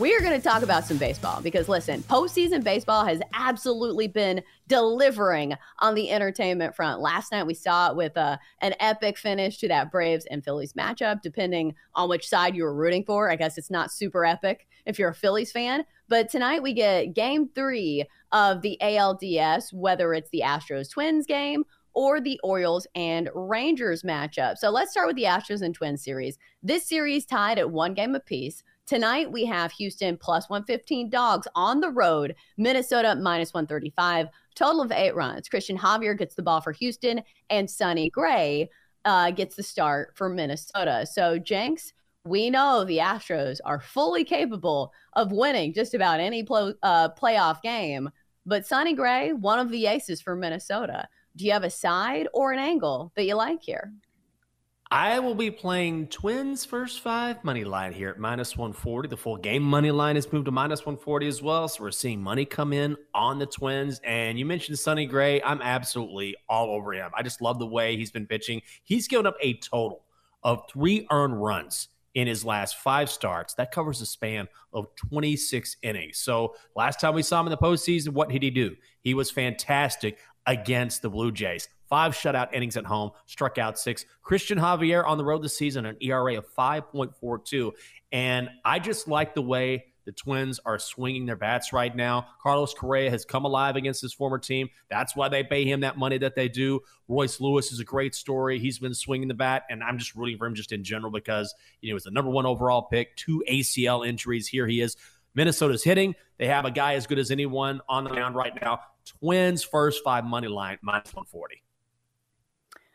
We are going to talk about some baseball because, listen, postseason baseball has absolutely been delivering on the entertainment front. Last night we saw it with uh, an epic finish to that Braves and Phillies matchup, depending on which side you were rooting for. I guess it's not super epic if you're a Phillies fan. But tonight we get game three of the ALDS, whether it's the Astros Twins game or the Orioles and Rangers matchup. So let's start with the Astros and Twins series. This series tied at one game apiece. Tonight, we have Houston plus 115 dogs on the road, Minnesota minus 135, total of eight runs. Christian Javier gets the ball for Houston, and Sonny Gray uh, gets the start for Minnesota. So, Jenks, we know the Astros are fully capable of winning just about any pl- uh, playoff game. But Sonny Gray, one of the aces for Minnesota. Do you have a side or an angle that you like here? I will be playing Twins first five money line here at minus 140. The full game money line has moved to minus 140 as well. So we're seeing money come in on the Twins. And you mentioned Sonny Gray. I'm absolutely all over him. I just love the way he's been pitching. He's given up a total of three earned runs in his last five starts. That covers a span of 26 innings. So last time we saw him in the postseason, what did he do? He was fantastic against the Blue Jays five shutout innings at home, struck out six. Christian Javier on the road this season, an ERA of 5.42. And I just like the way the Twins are swinging their bats right now. Carlos Correa has come alive against his former team. That's why they pay him that money that they do. Royce Lewis is a great story. He's been swinging the bat, and I'm just rooting for him just in general because you know he's the number one overall pick. Two ACL injuries. Here he is. Minnesota's hitting. They have a guy as good as anyone on the mound right now. Twins first five money line minus 140.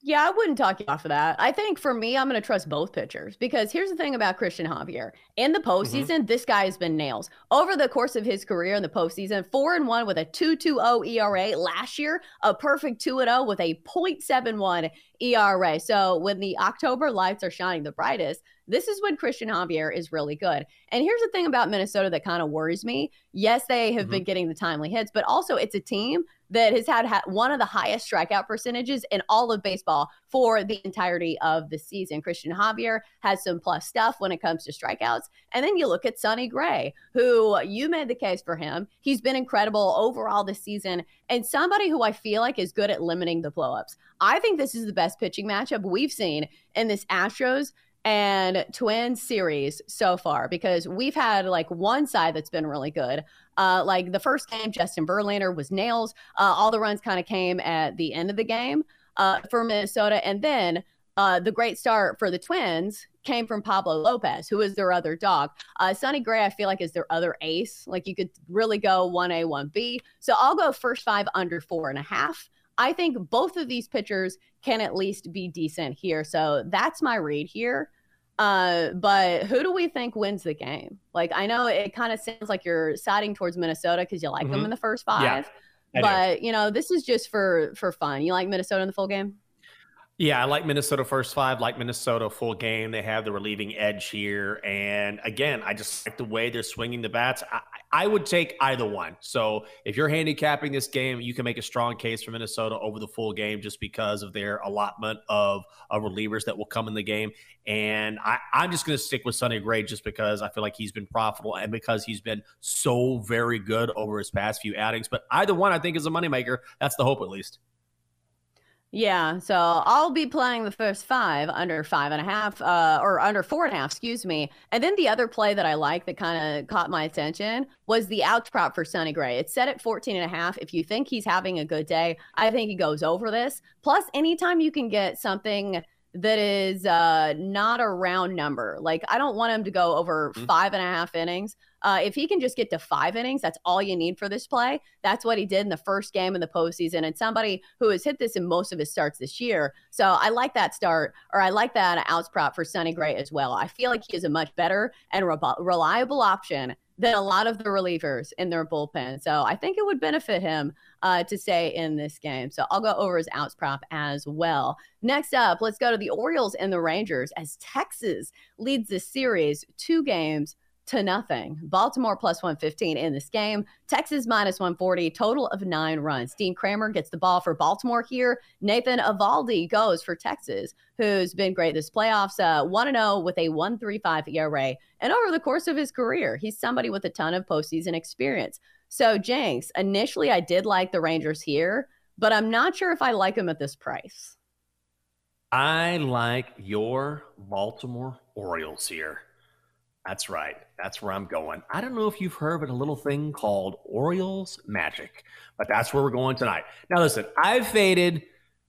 Yeah, I wouldn't talk you off of that. I think for me, I'm going to trust both pitchers because here's the thing about Christian Javier. In the mm-hmm. postseason, mm-hmm. this guy has been nails. Over the course of his career in the postseason, 4 and 1 with a 2.20 ERA. Last year, a perfect 2 0 with a 0.71 ERA. So when the October lights are shining the brightest, this is when Christian Javier is really good. And here's the thing about Minnesota that kind of worries me. Yes, they have mm-hmm. been getting the timely hits, but also it's a team that has had one of the highest strikeout percentages in all of baseball for the entirety of the season. Christian Javier has some plus stuff when it comes to strikeouts. And then you look at Sonny Gray, who you made the case for him. He's been incredible overall this season and somebody who I feel like is good at limiting the blowups. I think this is the best pitching matchup we've seen in this Astros and Twins series so far because we've had like one side that's been really good. Uh, like the first game, Justin Verlander was nails. Uh, all the runs kind of came at the end of the game uh, for Minnesota. And then uh, the great start for the Twins came from Pablo Lopez, who is their other dog. Uh, Sonny Gray, I feel like, is their other ace. Like you could really go 1A, 1B. So I'll go first five under four and a half. I think both of these pitchers can at least be decent here. So that's my read here. Uh, but who do we think wins the game? Like, I know it kind of sounds like you're siding towards Minnesota because you like mm-hmm. them in the first five. Yeah, but do. you know, this is just for for fun. You like Minnesota in the full game? Yeah, I like Minnesota first five, like Minnesota full game. They have the relieving edge here. And again, I just like the way they're swinging the bats. I, I, would take either one. So if you're handicapping this game, you can make a strong case for Minnesota over the full game just because of their allotment of, of relievers that will come in the game. And I, I'm just going to stick with Sonny Gray just because I feel like he's been profitable and because he's been so very good over his past few outings. But either one, I think, is a moneymaker. That's the hope, at least. Yeah, so I'll be playing the first five under five and a half, uh, or under four and a half, excuse me. And then the other play that I like that kind of caught my attention was the outs prop for Sonny Gray. It's set at 14 and a half. If you think he's having a good day, I think he goes over this. Plus, anytime you can get something that is uh, not a round number, like I don't want him to go over mm-hmm. five and a half innings. Uh, if he can just get to five innings, that's all you need for this play. That's what he did in the first game in the postseason. And somebody who has hit this in most of his starts this year. So I like that start, or I like that outs prop for Sonny Gray as well. I feel like he is a much better and re- reliable option than a lot of the relievers in their bullpen. So I think it would benefit him uh, to stay in this game. So I'll go over his outs prop as well. Next up, let's go to the Orioles and the Rangers as Texas leads the series two games to nothing. Baltimore plus 115 in this game. Texas minus 140, total of nine runs. Dean Kremer gets the ball for Baltimore here. Nathan Eovaldi goes for Texas, who's been great this playoffs. Uh, 1 0 with a 135 ERA. And over the course of his career, he's somebody with a ton of postseason experience. So, Jenks, initially I did like the Rangers here, but I'm not sure if I like them at this price. I like your Baltimore Orioles here. That's right. That's where I'm going. I don't know if you've heard of a little thing called Orioles Magic, but that's where we're going tonight. Now, listen, I've faded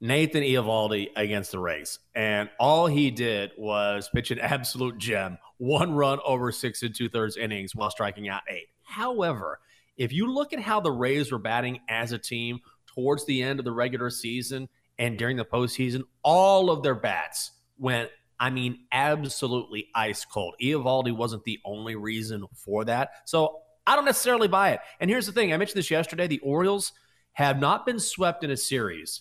Nathan Eovaldi against the Rays, and all he did was pitch an absolute gem, one run over six and two thirds innings while striking out eight. However, if you look at how the Rays were batting as a team towards the end of the regular season and during the postseason, all of their bats went I mean, absolutely ice cold. Eovaldi wasn't the only reason for that. So I don't necessarily buy it. And here's the thing I mentioned this yesterday the Orioles have not been swept in a series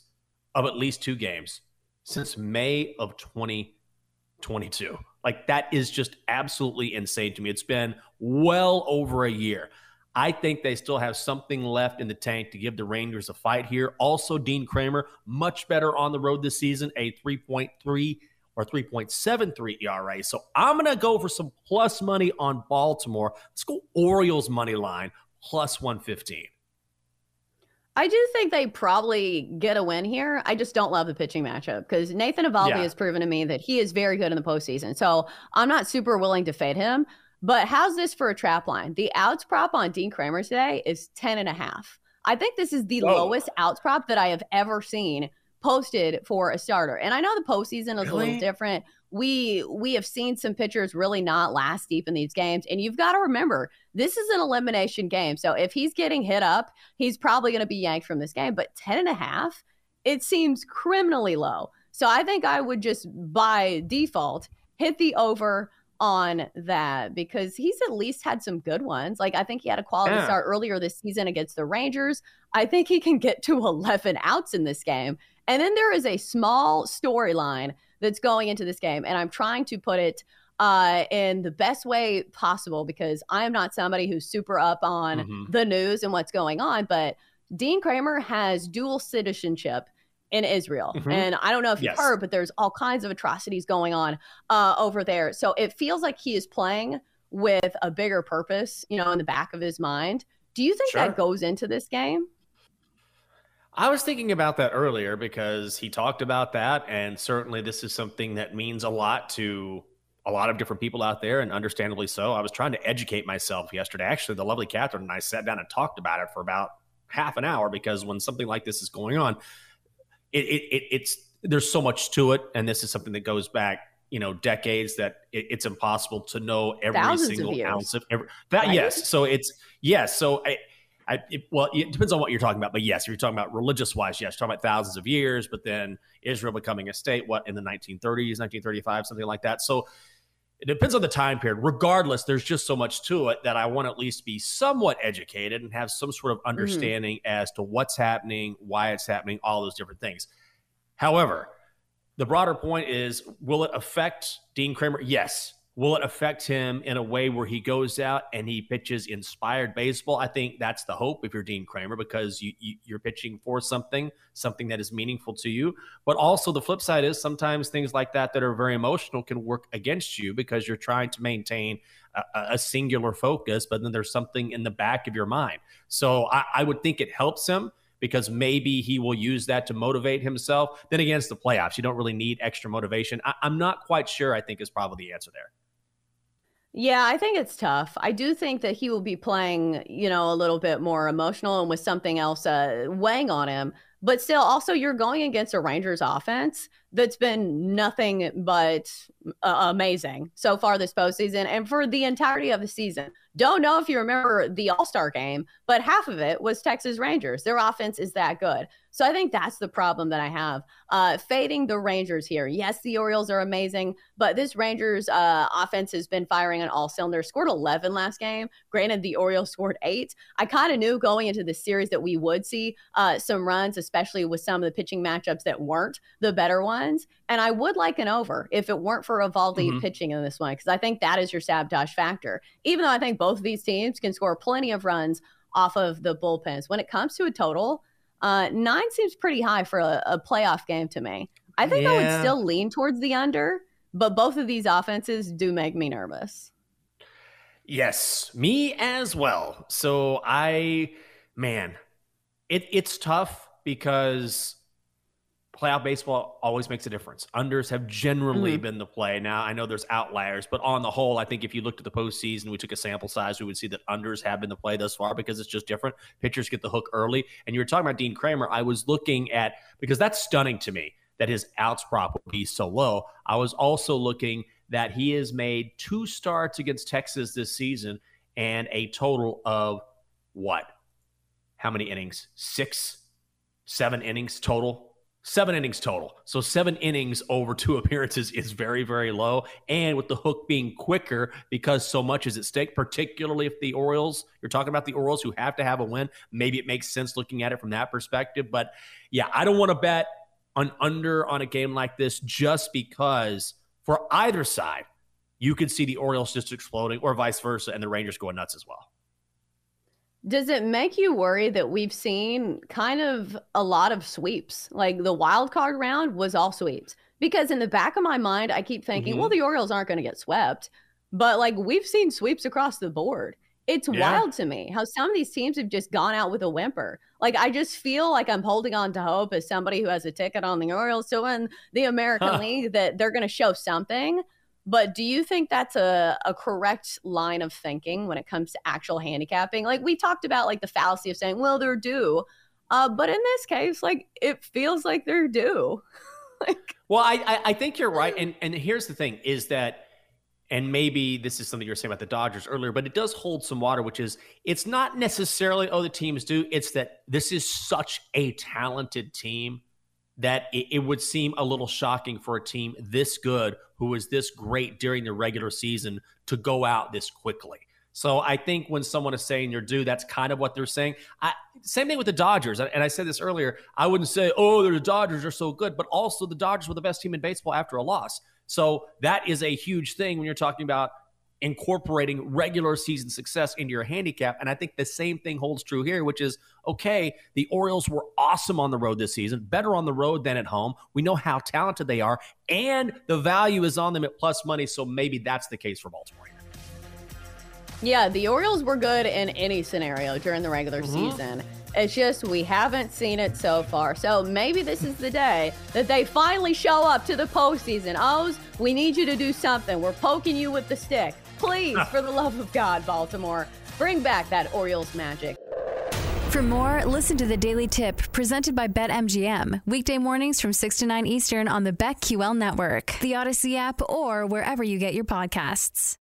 of at least two games since May of 2022. Like, that is just absolutely insane to me. It's been well over a year. I think they still have something left in the tank to give the Rangers a fight here. Also, Dean Kremer, much better on the road this season, a 3.3 or 3.73 ERA. So I'm going to go for some plus money on Baltimore. Let's go Orioles money line plus 115. I do think they probably get a win here. I just don't love the pitching matchup because Nathan Eovaldi yeah. has proven to me that he is very good in the postseason. So I'm not super willing to fade him. But how's this for a trap line? The outs prop on Dean Kremer today is 10 and a half. I think this is the Whoa. lowest outs prop that I have ever seen posted for a starter. And I know the postseason is really? a little different. We we have seen some pitchers really not last deep in these games. And you've got to remember, this is an elimination game. So if he's getting hit up, he's probably going to be yanked from this game. But 10 and a half, it seems criminally low. So I think I would just by default hit the over on that because he's at least had some good ones. Like I think he had a quality yeah. start earlier this season against the Rangers. I think he can get to 11 outs in this game. And then there is a small storyline that's going into this game, and I'm trying to put it uh, in the best way possible because I am not somebody who's super up on mm-hmm. the news and what's going on. But Dean Kremer has dual citizenship in Israel. Mm-hmm. And I don't know if you've yes. heard, but there's all kinds of atrocities going on uh, over there. So it feels like he is playing with a bigger purpose, you know, in the back of his mind. Do you think sure. that goes into this game? I was thinking about that earlier because he talked about that. And certainly, this is something that means a lot to a lot of different people out there, and understandably so. I was trying to educate myself yesterday. Actually, the lovely Catherine and I sat down and talked about it for about half an hour because when something like this is going on, it, it, it it's there's so much to it, and this is something that goes back you know decades that it, it's impossible to know every Thousands single of ounce of every that right? yes so it's yes so I, I, it, well, it depends on what you're talking about, but yes, if you're talking about religious wise, yes, you're talking about thousands of years, but then Israel becoming a state, what in the 1930s, 1935, something like that. So it depends on the time period. Regardless, there's just so much to it that I want to at least be somewhat educated and have some sort of mm-hmm. understanding mm-hmm. as to what's happening, why it's happening, all those different things. However, the broader point is will it affect Dean Kremer? Yes. Will it affect him in a way where he goes out and he pitches inspired baseball? I think that's the hope if you're Dean Kremer because you, you, are pitching for something, something that is meaningful to you. But also the flip side is sometimes things like that that are very emotional can work against you because you're trying to maintain a, a singular focus, but then there's something in the back of your mind. So I, I would think it helps him because maybe he will use that to motivate himself. Then against the playoffs, you don't really need extra motivation. I, I'm not quite sure, I think, is probably the answer there. Yeah, I think it's tough. I do think that he will be playing, you know, a little bit more emotional and with something else uh, weighing on him. But still, also, you're going against a Rangers offense that's been nothing but uh, amazing so far this postseason and for the entirety of the season. Don't know if you remember the All Star game, but half of it was Texas Rangers. Their offense is that good. So I think that's the problem that I have. Uh, fading the Rangers here. Yes, the Orioles are amazing, but this Rangers uh, offense has been firing on all cylinders. Scored 11 last game. Granted, the Orioles scored eight. I kind of knew going into the series that we would see uh, some runs, especially with some of the pitching matchups that weren't the better ones. And I would like an over if it weren't for Eovaldi mm-hmm. pitching in this one, because I think that is your sabotage factor. Even though I think both of these teams can score plenty of runs off of the bullpens. When it comes to a total, uh, nine seems pretty high for a, a playoff game to me. I think yeah. I would still lean towards the under, but both of these offenses do make me nervous. Yes, me as well. So I, man, it, it's tough because playoff baseball always makes a difference. Unders have generally mm-hmm. been the play. Now, I know there's outliers, but on the whole, I think if you looked at the postseason, we took a sample size, we would see that unders have been the play thus far because it's just different. Pitchers get the hook early. And you were talking about Dean Kremer. I was looking at, because that's stunning to me that his outs prop would be so low. I was also looking that he has made two starts against Texas this season and a total of what? How many innings? Six, seven innings total seven innings total. So seven innings over two appearances is very, very low. And with the hook being quicker because so much is at stake, particularly if the Orioles, you're talking about the Orioles who have to have a win. Maybe it makes sense looking at it from that perspective. But yeah, I don't want to bet on under on a game like this just because for either side, you could see the Orioles just exploding or vice versa and the Rangers going nuts as well. Does it make you worry that we've seen kind of a lot of sweeps? Like the wild card round was all sweeps. Because in the back of my mind, I keep thinking, mm-hmm. well, the Orioles aren't going to get swept. But like we've seen sweeps across the board. It's yeah. wild to me how some of these teams have just gone out with a whimper. Like I just feel like I'm holding on to hope as somebody who has a ticket on the Orioles to win the American huh. League that they're going to show something. But do you think that's a, a correct line of thinking when it comes to actual handicapping? Like we talked about, like the fallacy of saying, well, they're due. Uh, but in this case, like it feels like they're due. like, well, I, I think you're right, and and here's the thing: is that, and maybe this is something you were saying about the Dodgers earlier, but it does hold some water, which is it's not necessarily oh the teams do; it's that this is such a talented team that it, it, would seem a little shocking for a team this good, who was this great during the regular season, to go out this quickly. So I think when someone is saying you're due, that's kind of what they're saying. I, same thing with the Dodgers. And I said this earlier. I wouldn't say, oh, the Dodgers are so good, but also the Dodgers were the best team in baseball after a loss. So that is a huge thing when you're talking about incorporating regular season success into your handicap. And I think the same thing holds true here, which is okay, the Orioles were awesome on the road this season, better on the road than at home. We know how talented they are, and the value is on them at plus money. So maybe that's the case for Baltimore. Yeah, the Orioles were good in any scenario during the regular mm-hmm. season. It's just we haven't seen it so far. So maybe this is the day that they finally show up to the postseason. O's, we need you to do something. We're poking you with the stick. Please, for the love of God, Baltimore, bring back that Orioles magic. For more, listen to the Daily Tip presented by BetMGM. Weekday mornings from 6 to 9 Eastern on the BetQL network, the Audacy app, or wherever you get your podcasts.